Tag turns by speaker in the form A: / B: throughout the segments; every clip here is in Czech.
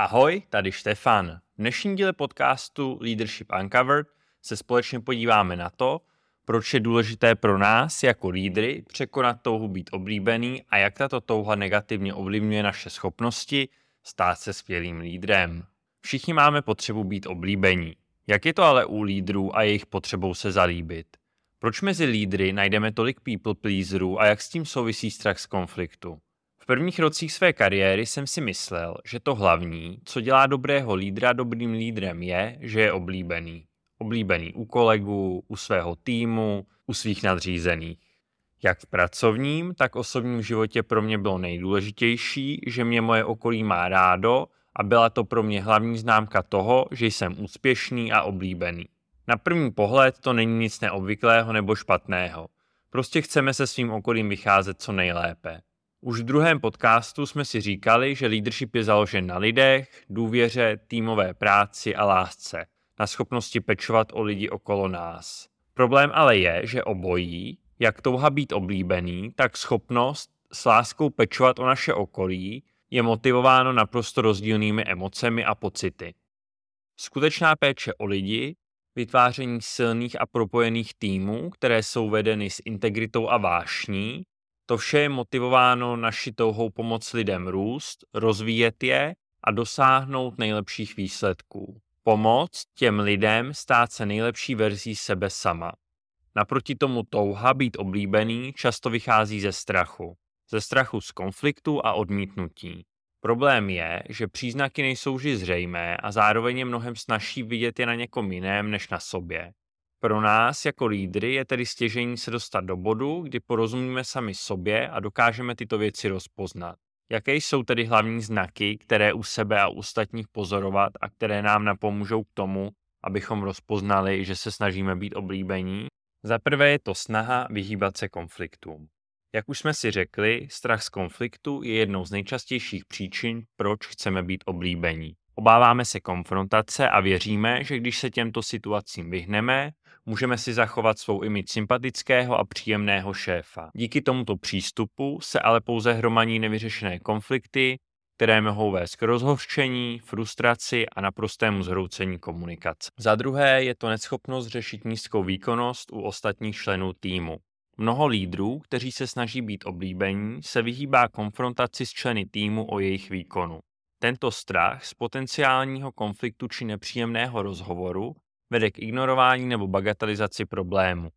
A: Ahoj, tady Štefan. V dnešním díle podcastu Leadership Uncovered se společně podíváme na to, proč je důležité pro nás jako lídry překonat touhu být oblíbený a jak tato touha negativně ovlivňuje naše schopnosti stát se skvělým lídrem. Všichni máme potřebu být oblíbení. Jak je to ale u lídrů a jejich potřebou se zalíbit? Proč mezi lídry najdeme tolik people pleaserů a jak s tím souvisí strach z konfliktu? V prvních rocích své kariéry jsem si myslel, že to hlavní, co dělá dobrého lídra dobrým lídrem je, že je oblíbený. Oblíbený u kolegů, u svého týmu, u svých nadřízených. Jak v pracovním, tak osobním životě pro mě bylo nejdůležitější, že mě moje okolí má rádo a byla to pro mě hlavní známka toho, že jsem úspěšný a oblíbený. Na první pohled to není nic neobvyklého nebo špatného. Prostě chceme se svým okolím vycházet co nejlépe. Už v druhém podcastu jsme si říkali, že leadership je založen na lidech, důvěře, týmové práci a lásce, na schopnosti pečovat o lidi okolo nás. Problém ale je, že obojí, jak touha být oblíbený, tak schopnost s láskou pečovat o naše okolí, je motivováno naprosto rozdílnými emocemi a pocity. Skutečná péče o lidi, vytváření silných a propojených týmů, které jsou vedeny s integritou a vášní, to vše je motivováno naši touhou pomoct lidem růst, rozvíjet je a dosáhnout nejlepších výsledků. Pomoct těm lidem stát se nejlepší verzí sebe sama. Naproti tomu touha být oblíbený často vychází ze strachu. Ze strachu z konfliktu a odmítnutí. Problém je, že příznaky nejsou vždy zřejmé a zároveň je mnohem snažší vidět je na někom jiném než na sobě. Pro nás jako lídry je tedy stěžení se dostat do bodu, kdy porozumíme sami sobě a dokážeme tyto věci rozpoznat. Jaké jsou tedy hlavní znaky, které u sebe a ostatních pozorovat a které nám napomůžou k tomu, abychom rozpoznali, že se snažíme být oblíbení? Za prvé je to snaha vyhýbat se konfliktům. Jak už jsme si řekli, strach z konfliktu je jednou z nejčastějších příčin, proč chceme být oblíbení. Obáváme se konfrontace a věříme, že když se těmto situacím vyhneme, můžeme si zachovat svou imič sympatického a příjemného šéfa. Díky tomuto přístupu se ale pouze hromaní nevyřešené konflikty, které mohou vést k rozhořčení, frustraci a naprostému zhroucení komunikace. Za druhé je to neschopnost řešit nízkou výkonnost u ostatních členů týmu. Mnoho lídrů, kteří se snaží být oblíbení, se vyhýbá konfrontaci s členy týmu o jejich výkonu. Tento strach z potenciálního konfliktu či nepříjemného rozhovoru vede k ignorování nebo bagatelizaci problému.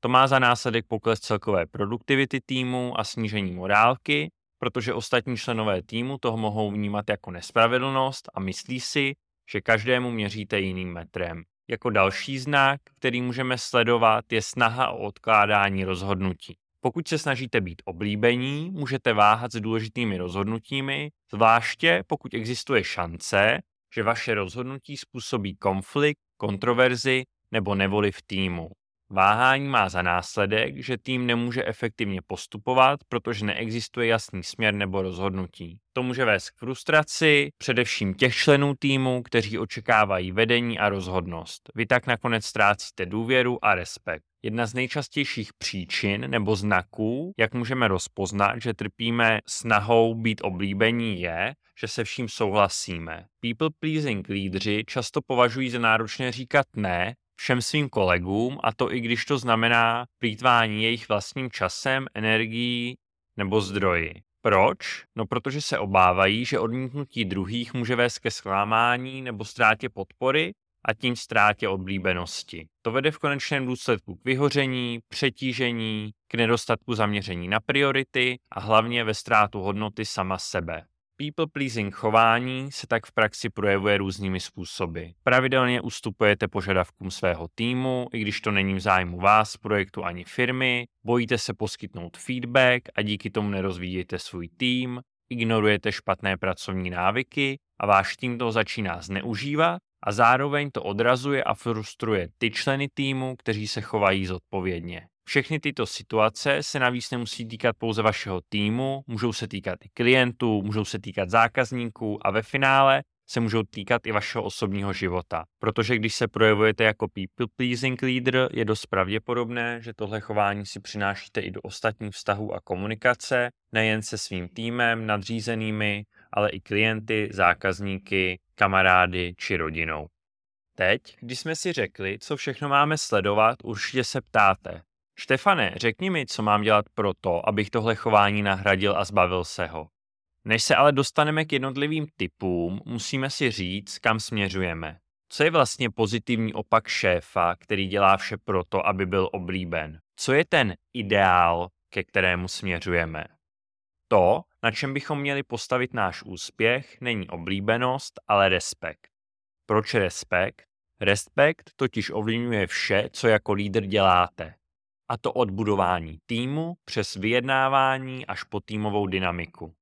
A: To má za následek pokles celkové produktivity týmu a snížení morálky, protože ostatní členové týmu toho mohou vnímat jako nespravedlnost a myslí si, že každému měříte jiným metrem. Jako další znak, který můžeme sledovat, je snaha o odkládání rozhodnutí. Pokud se snažíte být oblíbení, můžete váhat s důležitými rozhodnutími, zvláště pokud existuje šance, že vaše rozhodnutí způsobí konflikt, kontroverzi nebo nevoli v týmu. Váhání má za následek, že tým nemůže efektivně postupovat, protože neexistuje jasný směr nebo rozhodnutí. To může vést k frustraci, především těch členů týmu, kteří očekávají vedení a rozhodnost. Vy tak nakonec ztrácíte důvěru a respekt. Jedna z nejčastějších příčin nebo znaků, jak můžeme rozpoznat, že trpíme snahou být oblíbení, je, že se vším souhlasíme. People pleasing lídři často považují za náročné říkat ne všem svým kolegům, a to i když to znamená plítvání jejich vlastním časem, energií nebo zdroji. Proč? No protože se obávají, že odmítnutí druhých může vést ke zklamání nebo ztrátě podpory a tím ztrátě oblíbenosti. To vede v konečném důsledku k vyhoření, přetížení, k nedostatku zaměření na priority a hlavně ve ztrátu hodnoty sama sebe. People pleasing chování se tak v praxi projevuje různými způsoby. Pravidelně ustupujete požadavkům svého týmu, i když to není v zájmu vás, projektu ani firmy, bojíte se poskytnout feedback a díky tomu nerozvíjíte svůj tým, ignorujete špatné pracovní návyky a váš tým to začíná zneužívat a zároveň to odrazuje a frustruje ty členy týmu, kteří se chovají zodpovědně. Všechny tyto situace se navíc nemusí týkat pouze vašeho týmu, můžou se týkat i klientů, můžou se týkat zákazníků a ve finále se můžou týkat i vašeho osobního života. Protože když se projevujete jako people pleasing leader, je dost pravděpodobné, že tohle chování si přinášíte i do ostatních vztahů a komunikace, nejen se svým týmem, nadřízenými, ale i klienty, zákazníky, kamarády či rodinou. Teď, když jsme si řekli, co všechno máme sledovat, určitě se ptáte. Štefane, řekni mi, co mám dělat pro to, abych tohle chování nahradil a zbavil se ho. Než se ale dostaneme k jednotlivým typům, musíme si říct, kam směřujeme. Co je vlastně pozitivní opak šéfa, který dělá vše proto, aby byl oblíben? Co je ten ideál, ke kterému směřujeme? To, na čem bychom měli postavit náš úspěch, není oblíbenost, ale respekt. Proč respekt? Respekt totiž ovlivňuje vše, co jako lídr děláte. A to od budování týmu přes vyjednávání až po týmovou dynamiku.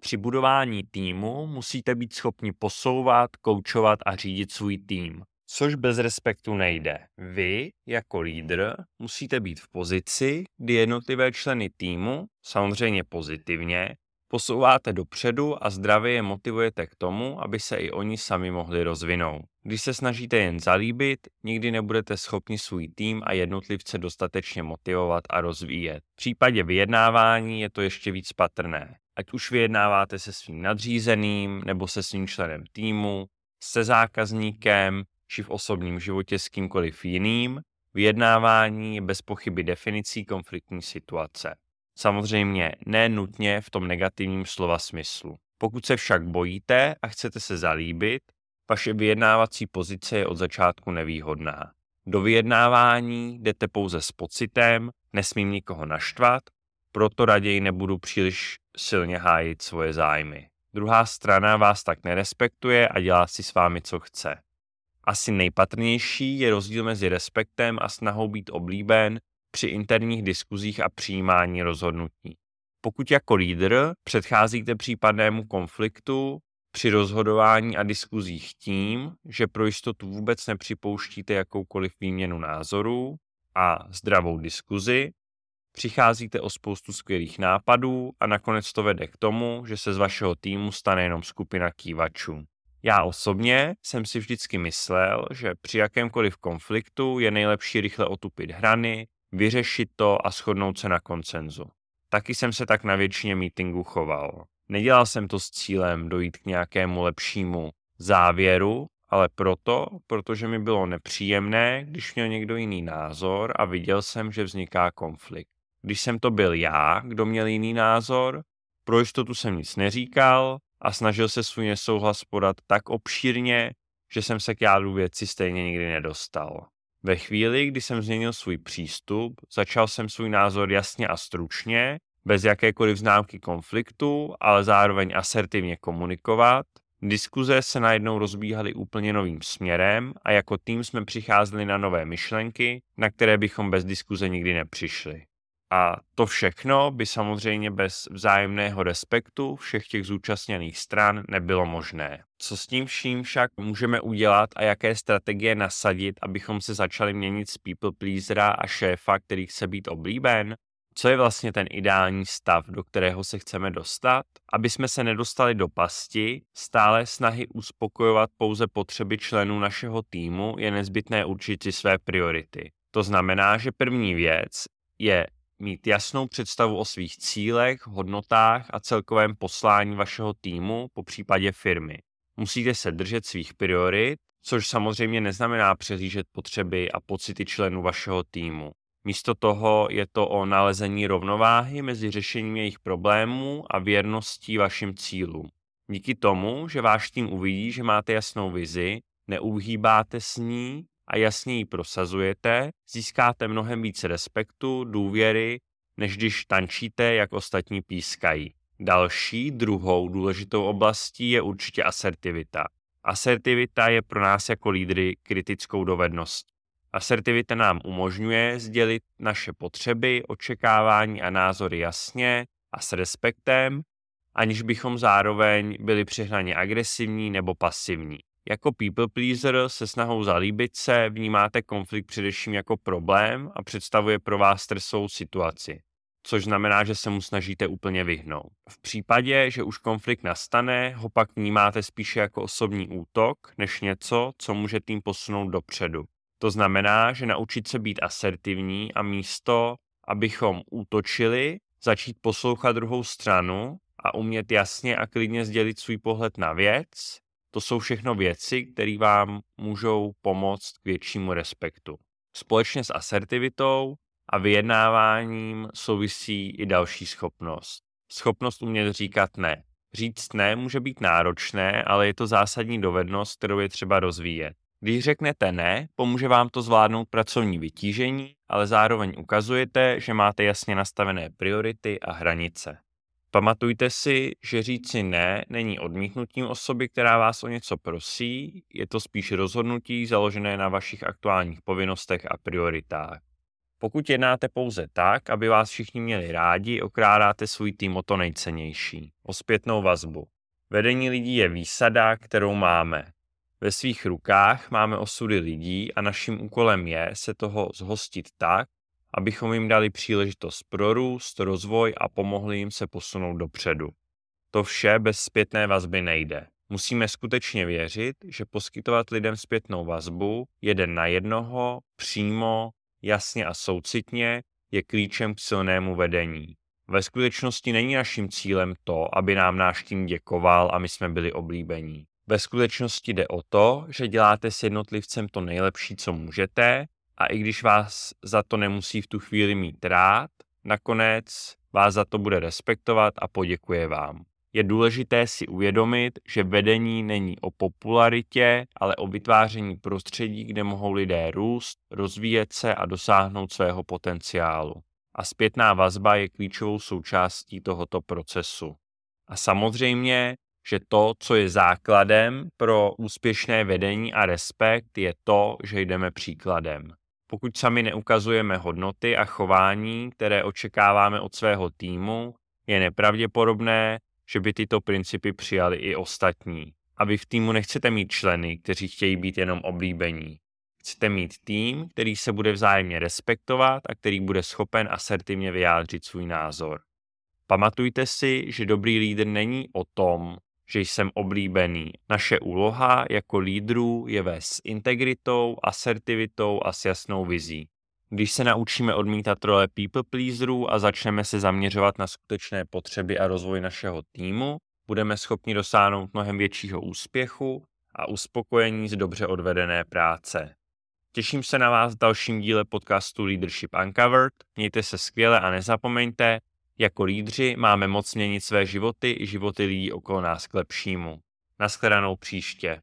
A: Při budování týmu musíte být schopni posouvat, koučovat a řídit svůj tým, což bez respektu nejde. Vy, jako lídr, musíte být v pozici, kdy jednotlivé členy týmu, samozřejmě pozitivně, posouváte dopředu a zdravě je motivujete k tomu, aby se i oni sami mohli rozvinout. Když se snažíte jen zalíbit, nikdy nebudete schopni svůj tým a jednotlivce dostatečně motivovat a rozvíjet. V případě vyjednávání je to ještě víc patrné. Ať už vyjednáváte se svým nadřízeným nebo se svým členem týmu, se zákazníkem či v osobním životě s kýmkoliv jiným, vyjednávání je bez pochyby definicí konfliktní situace. Samozřejmě ne nutně v tom negativním slova smyslu. Pokud se však bojíte a chcete se zalíbit, vaše vyjednávací pozice je od začátku nevýhodná. Do vyjednávání jdete pouze s pocitem, nesmím nikoho naštvat, proto raději nebudu příliš silně hájit svoje zájmy. Druhá strana vás tak nerespektuje a dělá si s vámi, co chce. Asi nejpatrnější je rozdíl mezi respektem a snahou být oblíben při interních diskuzích a přijímání rozhodnutí. Pokud jako lídr předcházíte případnému konfliktu při rozhodování a diskuzích tím, že pro jistotu vůbec nepřipouštíte jakoukoliv výměnu názorů a zdravou diskuzi, přicházíte o spoustu skvělých nápadů a nakonec to vede k tomu, že se z vašeho týmu stane jenom skupina kývačů. Já osobně jsem si vždycky myslel, že při jakémkoliv konfliktu je nejlepší rychle otupit hrany, vyřešit to a shodnout se na koncenzu. Taky jsem se tak na většině meetingu choval. Nedělal jsem to s cílem dojít k nějakému lepšímu závěru, ale proto, protože mi bylo nepříjemné, když měl někdo jiný názor a viděl jsem, že vzniká konflikt. Když jsem to byl já, kdo měl jiný názor, pro jistotu jsem nic neříkal a snažil se svůj nesouhlas podat tak obšírně, že jsem se k jádru věci stejně nikdy nedostal. Ve chvíli, kdy jsem změnil svůj přístup, začal jsem svůj názor jasně a stručně, bez jakékoliv známky konfliktu, ale zároveň asertivně komunikovat. Diskuze se najednou rozbíhaly úplně novým směrem a jako tým jsme přicházeli na nové myšlenky, na které bychom bez diskuze nikdy nepřišli. A to všechno by samozřejmě bez vzájemného respektu všech těch zúčastněných stran nebylo možné. Co s tím vším však můžeme udělat a jaké strategie nasadit, abychom se začali měnit z people pleasera a šéfa, který chce být oblíben? Co je vlastně ten ideální stav, do kterého se chceme dostat? Aby jsme se nedostali do pasti, stále snahy uspokojovat pouze potřeby členů našeho týmu je nezbytné určit si své priority. To znamená, že první věc je mít jasnou představu o svých cílech, hodnotách a celkovém poslání vašeho týmu, po případě firmy. Musíte se držet svých priorit, což samozřejmě neznamená přehlížet potřeby a pocity členů vašeho týmu. Místo toho je to o nalezení rovnováhy mezi řešením jejich problémů a věrností vašim cílům. Díky tomu, že váš tým uvidí, že máte jasnou vizi, neuhýbáte s ní a jasně ji prosazujete, získáte mnohem více respektu, důvěry, než když tančíte, jak ostatní pískají. Další, druhou důležitou oblastí je určitě asertivita. Asertivita je pro nás jako lídry kritickou dovedností. Asertivita nám umožňuje sdělit naše potřeby, očekávání a názory jasně a s respektem, aniž bychom zároveň byli přehnaně agresivní nebo pasivní. Jako people pleaser se snahou zalíbit se vnímáte konflikt především jako problém a představuje pro vás stresovou situaci, což znamená, že se mu snažíte úplně vyhnout. V případě, že už konflikt nastane, ho pak vnímáte spíše jako osobní útok, než něco, co může tým posunout dopředu. To znamená, že naučit se být asertivní a místo, abychom útočili, začít poslouchat druhou stranu a umět jasně a klidně sdělit svůj pohled na věc, to jsou všechno věci, které vám můžou pomoct k většímu respektu. Společně s asertivitou a vyjednáváním souvisí i další schopnost. Schopnost umět říkat ne. Říct ne může být náročné, ale je to zásadní dovednost, kterou je třeba rozvíjet. Když řeknete ne, pomůže vám to zvládnout pracovní vytížení, ale zároveň ukazujete, že máte jasně nastavené priority a hranice. Pamatujte si, že říci ne není odmítnutím osoby, která vás o něco prosí, je to spíš rozhodnutí založené na vašich aktuálních povinnostech a prioritách. Pokud jednáte pouze tak, aby vás všichni měli rádi, okrádáte svůj tým o to nejcennější, o zpětnou vazbu. Vedení lidí je výsada, kterou máme. Ve svých rukách máme osudy lidí a naším úkolem je se toho zhostit tak, abychom jim dali příležitost pro růst, rozvoj a pomohli jim se posunout dopředu. To vše bez zpětné vazby nejde. Musíme skutečně věřit, že poskytovat lidem zpětnou vazbu jeden na jednoho, přímo, jasně a soucitně je klíčem k silnému vedení. Ve skutečnosti není naším cílem to, aby nám náš tým děkoval a my jsme byli oblíbení. Ve skutečnosti jde o to, že děláte s jednotlivcem to nejlepší, co můžete a i když vás za to nemusí v tu chvíli mít rád, nakonec vás za to bude respektovat a poděkuje vám. Je důležité si uvědomit, že vedení není o popularitě, ale o vytváření prostředí, kde mohou lidé růst, rozvíjet se a dosáhnout svého potenciálu. A zpětná vazba je klíčovou součástí tohoto procesu. A samozřejmě, že to, co je základem pro úspěšné vedení a respekt, je to, že jdeme příkladem. Pokud sami neukazujeme hodnoty a chování, které očekáváme od svého týmu, je nepravděpodobné, že by tyto principy přijali i ostatní. A vy v týmu nechcete mít členy, kteří chtějí být jenom oblíbení. Chcete mít tým, který se bude vzájemně respektovat a který bude schopen asertivně vyjádřit svůj názor. Pamatujte si, že dobrý lídr není o tom, že jsem oblíbený. Naše úloha jako lídrů je vést s integritou, asertivitou a s jasnou vizí. Když se naučíme odmítat role people pleaserů a začneme se zaměřovat na skutečné potřeby a rozvoj našeho týmu, budeme schopni dosáhnout mnohem většího úspěchu a uspokojení z dobře odvedené práce. Těším se na vás v dalším díle podcastu Leadership Uncovered. Mějte se skvěle a nezapomeňte, jako lídři máme moc měnit své životy i životy lidí okolo nás k lepšímu. Naschledanou příště.